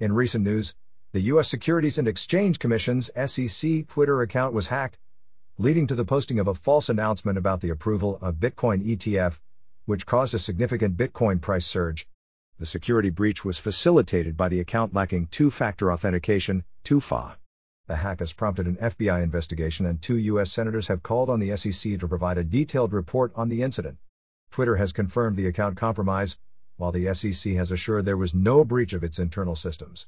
In recent news, the U.S. Securities and Exchange Commission's SEC Twitter account was hacked, leading to the posting of a false announcement about the approval of Bitcoin ETF, which caused a significant Bitcoin price surge. The security breach was facilitated by the account lacking two factor authentication, 2FA. The hack has prompted an FBI investigation, and two U.S. senators have called on the SEC to provide a detailed report on the incident. Twitter has confirmed the account compromise, while the SEC has assured there was no breach of its internal systems.